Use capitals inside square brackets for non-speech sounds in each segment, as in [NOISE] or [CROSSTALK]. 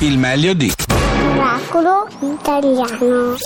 il meglio di. Miracolo italiano.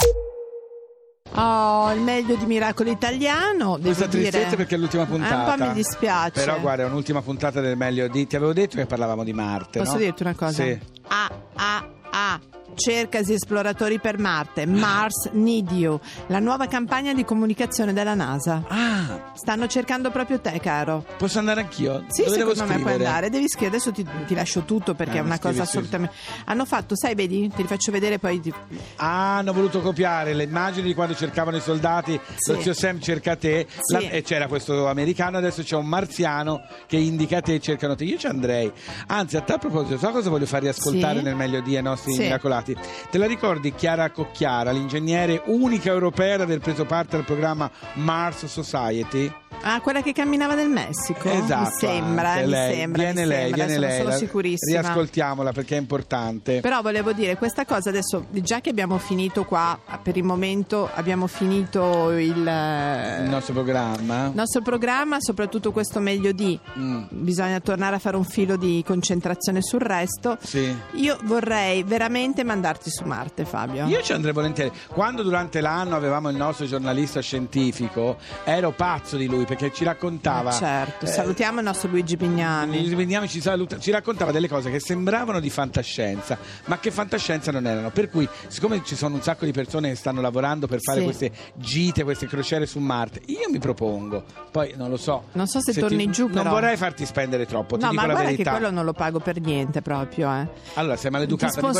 Oh, il meglio di Miracolo Italiano. Devo Questa dire. tristezza perché è l'ultima puntata. Eh, un po' mi dispiace. Però guarda, è un'ultima puntata del meglio di. Ti avevo detto che parlavamo di Marte. Posso no? dirti una cosa? Sì. A, A, A. Cercasi esploratori per Marte. Mars Need You. La nuova campagna di comunicazione della NASA. Ah, Stanno cercando proprio te, caro. posso andare anch'io? Sì, Dove devo secondo me puoi scrivere? andare. Devi scrivere. Adesso ti, ti lascio tutto perché Eh, è una scrivi, cosa sì. assolutamente. Hanno fatto, sai, vedi? Ti rifaccio vedere poi. ti- Ah, hanno voluto copiare le immagini di quando cercavano i soldati. Sì. Lo zio Sam cerca te. Sì. La- e c'era questo americano, adesso c'è un marziano che indica te e cercano te. Io ci andrei. Anzi, a tal proposito, so cosa voglio far riascoltare Sì. nel meglio di ai nostri Sì. miracolati? Te la ricordi Chiara Cocchiara, l'ingegnere unica europea ad aver preso parte al programma Mars Society? Ah, quella che camminava nel Messico? Esatto. Mi sembra, mi lei. sembra. Viene mi lei, sembra. viene lei. Sono sicurissima. Riascoltiamola perché è importante. Però volevo dire, questa cosa adesso, già che abbiamo finito qua, per il momento abbiamo finito il, Il nostro programma. il nostro programma, soprattutto questo meglio di, Mm, bisogna tornare a fare un filo di concentrazione sul resto. sì. Io vorrei veramente mandarti su Marte, Fabio. Io ci andrei volentieri. Quando durante l'anno avevamo il nostro giornalista scientifico, ero pazzo di lui perché ci raccontava. Certo, eh, salutiamo il nostro Luigi Bignami. Luigi Bignami ci, saluta- ci raccontava delle cose che sembravano di fantascienza, ma che fantascienza non erano. Per cui, siccome ci sono un sacco di persone che stanno lavorando per fare Sì. queste gite, queste crociere su Marte, io mi propongo. Poi non lo so. Non so se ti- torni giù, Non però. vorrei farti spendere troppo, ti No, ma guarda che quello non lo pago per niente proprio, eh. Allora, sei maleducata, Ti puoi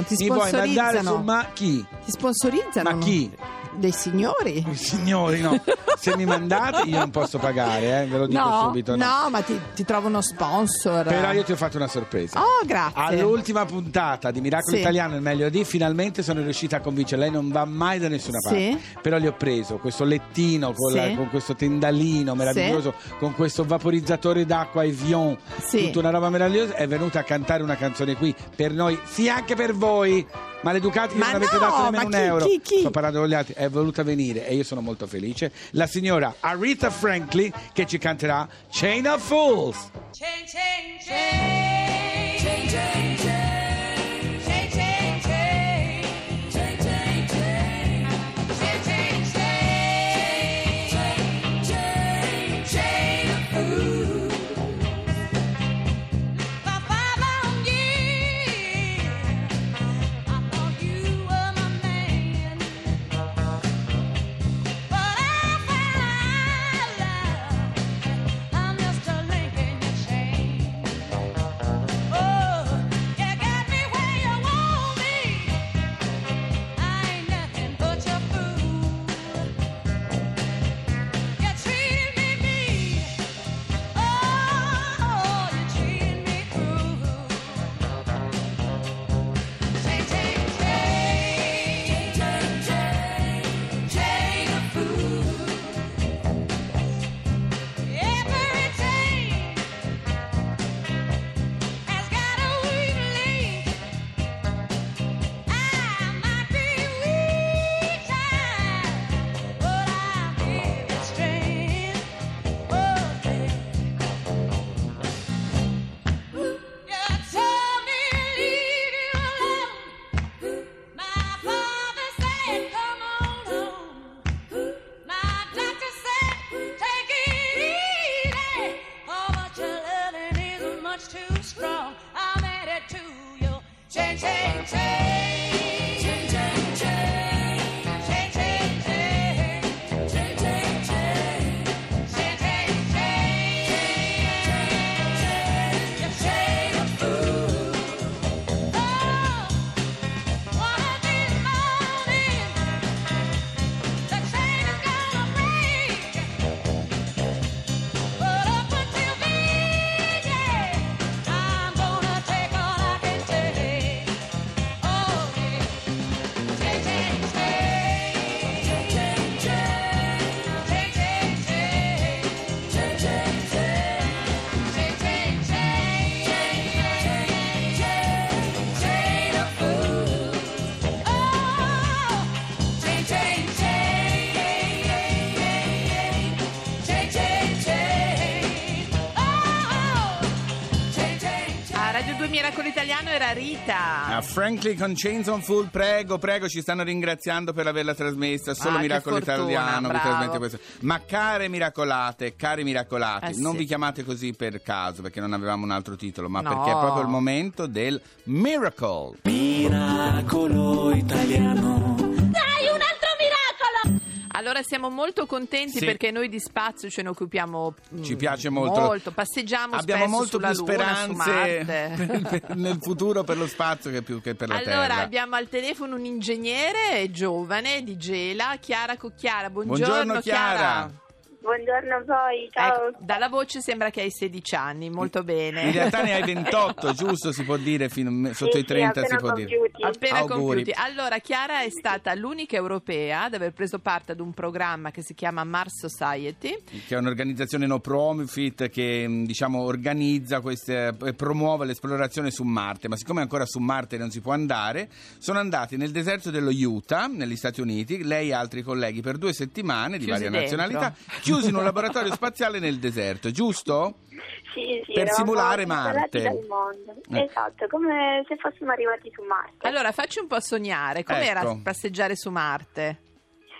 sponsorizzano, ti mi puoi mandare sponsorizzano. su ma chi? Ti sponsorizzano? Ma chi? Dei signori? I signori, no. Se mi mandate io non posso pagare, eh, ve lo dico no, subito. No. no, ma ti, ti trovo uno sponsor. Però io ti ho fatto una sorpresa. Oh, grazie. All'ultima puntata di Miracolo Sì. Italiano, il meglio di, finalmente sono riuscita a convincere. Lei non va mai da nessuna parte. Sì. Però gli ho preso questo lettino con, Sì. la- con questo tendalino meraviglioso, con questo vaporizzatore d'acqua Evian, Sì. tutta una roba meravigliosa. È venuta a cantare una canzone qui per noi, sì, anche per voi. Maleducati che Ma non avete no, dato nemmeno un chi- euro. chi- chi? Sto parlando con gli altri. È voluta venire e io sono molto felice. La signora Aretha Franklin che ci canterà Chain of Fools. Chain, chain, chain. Chain, chain, chain. Buonasera Rita. A Frankly con Chains on Full, prego, prego, ci stanno ringraziando per averla trasmessa. Solo Ah, Miracolo fortuna, Italiano vi bravo. trasmette questo. Ma care miracolate, cari miracolati, Eh, non sì. vi chiamate così per caso perché non avevamo un altro titolo, ma No. perché è proprio il momento del Miracle. Miracolo siamo molto contenti Sì. perché noi di spazio ce ne occupiamo mm, Ci piace molto. passeggiamo Abbiamo molto più speranze Marte. [LAUGHS] per- per- nel futuro per lo spazio che più che per la Allora Terra. abbiamo al telefono un ingegnere giovane di Gela, Chiara Cucchiara. Buongiorno, Buongiorno, Chiara. Buongiorno a voi, ciao. Ecco, dalla voce sembra che hai 16 anni, molto bene. In realtà ne hai 28, [LAUGHS] giusto? Si può dire fino sotto Sì, i 30 sì, si può dire. compiuti. Appena Auguri. compiuti. Allora, Chiara è stata l'unica europea ad aver preso parte ad un programma che si chiama Mars Society. che è un'organizzazione no profit che mh, diciamo organizza queste e promuove l'esplorazione su Marte, ma siccome ancora su Marte non si può andare, sono andati nel deserto dello Utah, negli Stati Uniti, lei e altri colleghi per due settimane di Chiusi varie dentro. nazionalità, [LAUGHS] chiusi in un laboratorio spaziale nel deserto, giusto? Sì, sì, Per simulare Marte. dal mondo. Eh. Esatto, come se fossimo arrivati su Marte. Allora, facci un po' sognare. Com'era Ecco. passeggiare su Marte?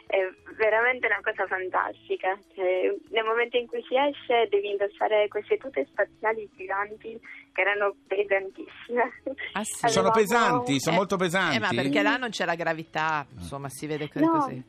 È veramente una cosa fantastica. Cioè, nel momento in cui si esce devi indossare queste tute spaziali giganti che erano pesantissime. Ah, sì? Sono pesanti, sono Eh, molto pesanti. Eh, ma perché là non c'è la gravità, insomma, si vede No. così.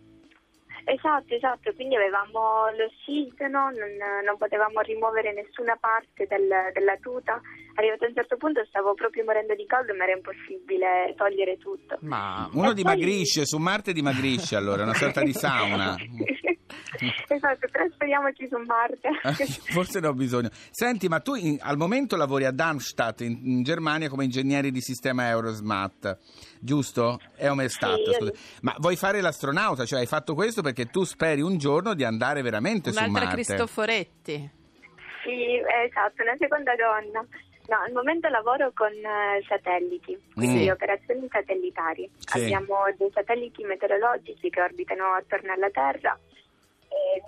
Esatto, esatto, quindi avevamo l'ossigeno, non, non potevamo rimuovere nessuna parte del- della tuta. Arrivato a un certo punto stavo proprio morendo di caldo, ma era impossibile togliere tutto. Ma Uno E dimagrisce, su Marte dimagrisce allora, una sorta di sauna. [LAUGHS] [LAUGHS] [LAUGHS] esatto, trasferiamoci su Marte. Eh, Forse ne ho bisogno. Senti, ma tu in- al momento lavori a Darmstadt in, in Germania come ingegnere di sistema Eurosmat, giusto? È come è stato? io-. Ma vuoi fare l'astronauta? Cioè hai fatto questo perché tu speri un giorno di andare veramente su un'altra Marte? Sì, Cristoforetti. esatto, una seconda donna. No, al momento lavoro con eh, satelliti, quindi Sì. operazioni satellitari. Sì. Abbiamo dei satelliti meteorologici che orbitano attorno alla Terra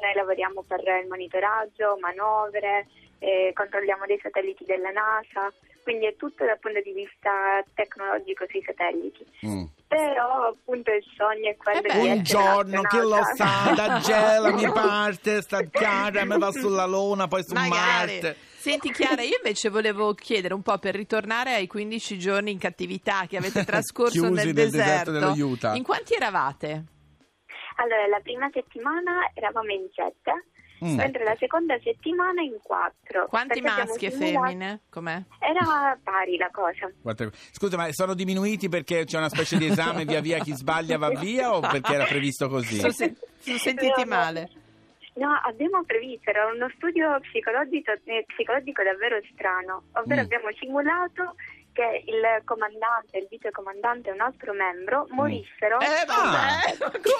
noi lavoriamo per il monitoraggio, manovre, eh, controlliamo dei satelliti della NASA, quindi è tutto dal punto di vista tecnologico sui satelliti. Mm. Però appunto il sogno è quello Eh di essere Buongiorno, chi lo sa, da [LAUGHS] Gela mi parte, sta Chiara, mi va sulla Luna, poi su Magari. Marte. Senti Chiara, io invece volevo chiedere un po' per ritornare ai 15 giorni in cattività che avete trascorso nel, nel deserto dello Utah. In quanti eravate? Allora, la prima settimana eravamo in sette, Mm. mentre la seconda settimana in quattro. Quanti maschi e femmine? Com'è? Era pari la cosa. Scusa, ma sono diminuiti perché c'è una specie di esame via via chi sbaglia va via o perché era previsto così? Sono, sono sentiti No, no. male. No, abbiamo previsto, era uno studio psicologico, eh, psicologico davvero strano, ovvero Mm. abbiamo simulato che il comandante, il vicecomandante e un altro membro morissero. Eh, vabbè.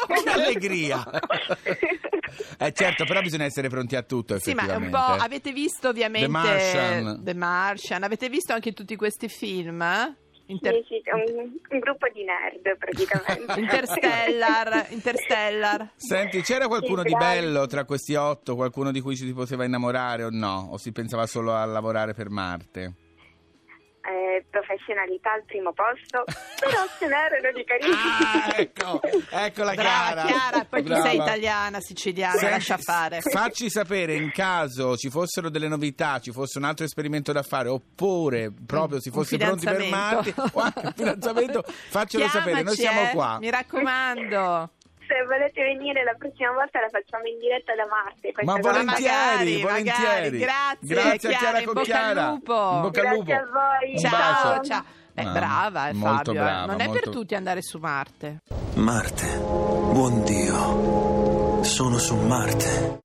Ah, che allegria! [LAUGHS] Eh certo, però bisogna essere pronti a tutto Sì, ma un po' avete visto ovviamente The Martian. The Martian, avete visto anche tutti questi film? eh? Inter- Sì, sì, un, un gruppo di nerd praticamente. [LAUGHS] Interstellar, [LAUGHS] Interstellar. Senti, c'era qualcuno Sì, di bello tra questi otto, qualcuno di cui ci si poteva innamorare o no? O si pensava solo a lavorare per Marte? Eh, professionalità al primo posto, [LAUGHS] però ce n'erano di carini. Ah, ecco, eccola Brava Chiara. Chiara, poi tu Brava. sei italiana, siciliana, Senti, lascia fare. Facci sapere in caso ci fossero delle novità, ci fosse un altro esperimento da fare, oppure proprio si fosse pronti per Marte, o anche un fidanzamento, [LAUGHS] faccelo sapere, noi Chiamaci, siamo eh, qua. Mi raccomando. Se volete venire la prossima volta la facciamo in diretta da Marte. Ma volentieri, magari, volentieri. magari. Grazie, Grazie a Chiara, Chiara bocca al Cocchiara. lupo. In bocca al lupo. Grazie a voi. Un Ciao, bacio. ciao. Eh, Ah, brava, eh, molto Fabio. eh. brava, non è molto- per tutti andare su Marte. Marte. Buon Dio. Sono su Marte.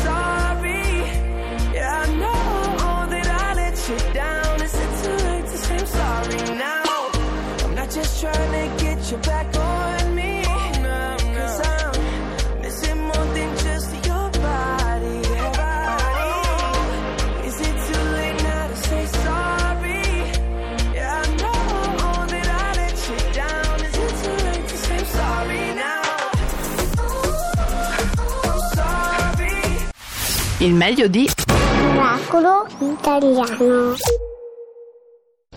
To get you back on me. Cause I'm missing more than just your body. Oh, is it too late now to say sorry? Yeah, I know that I let you down. Is it too late to say I'm sorry now? I'm sorry. Il meglio di Miracolo italiano.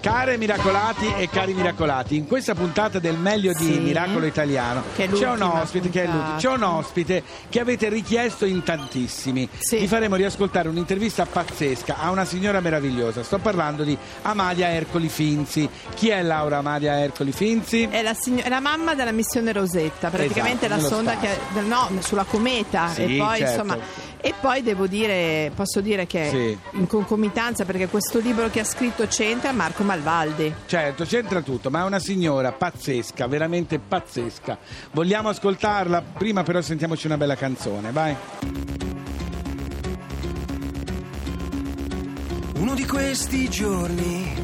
Care miracolati e cari miracolati, in questa puntata del meglio di Sì. Miracolo Italiano c'è un ospite c'è un ospite che avete richiesto in tantissimi. Sì. Ti faremo riascoltare un'intervista pazzesca a una signora meravigliosa. Sto parlando di Amalia Ercoli Finzi. Chi è Laura Amalia Ercoli Finzi? È la, signo- è la mamma della missione Rosetta, praticamente Esatto, la sonda che no, sulla cometa Sì, e poi certo. insomma e poi devo dire, posso dire che Sì. in concomitanza perché questo libro che ha scritto c'entra Marco Malvaldi. Certo, c'entra tutto, ma è una signora pazzesca, veramente pazzesca. Vogliamo ascoltarla? Prima però sentiamoci una bella canzone, vai. Uno di questi giorni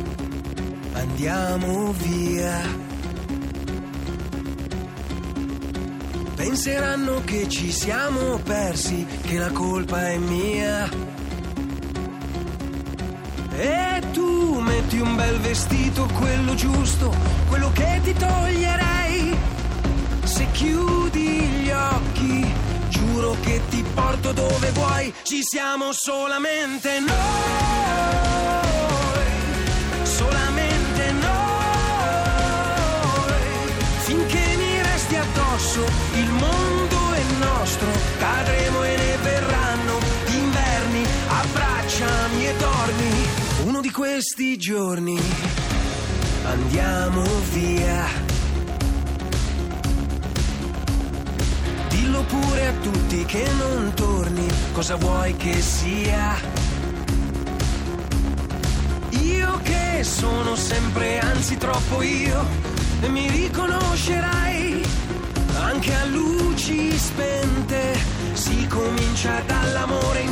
andiamo via. Penseranno che ci siamo persi, che la colpa è mia. Metti un bel vestito, quello giusto, quello che ti toglierei. Se chiudi gli occhi, giuro che ti porto dove vuoi. Ci siamo solamente noi, solamente noi. Finché mi resti addosso, il mondo questi giorni andiamo via. Dillo pure a tutti che non torni, cosa vuoi che sia? Io che sono sempre, anzi troppo io, e mi riconoscerai anche a luci spente. Si comincia dall'amore in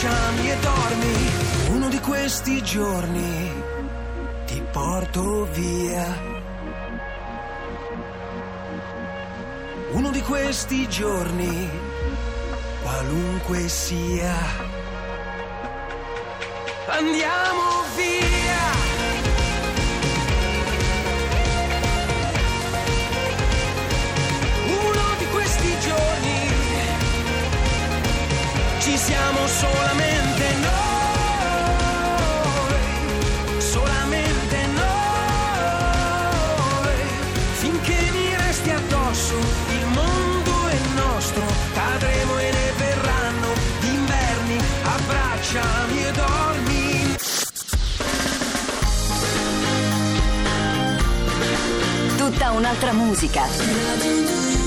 Abbracciami e dormi. Uno di questi giorni ti porto via. Uno di questi giorni, qualunque sia, andiamo via. Uno di questi giorni, ci siamo solamente noi, solamente noi, finché mi resti addosso il mondo è nostro, cadremo e ne verranno. Inverni, abbracciami e dormi. Tutta un'altra musica.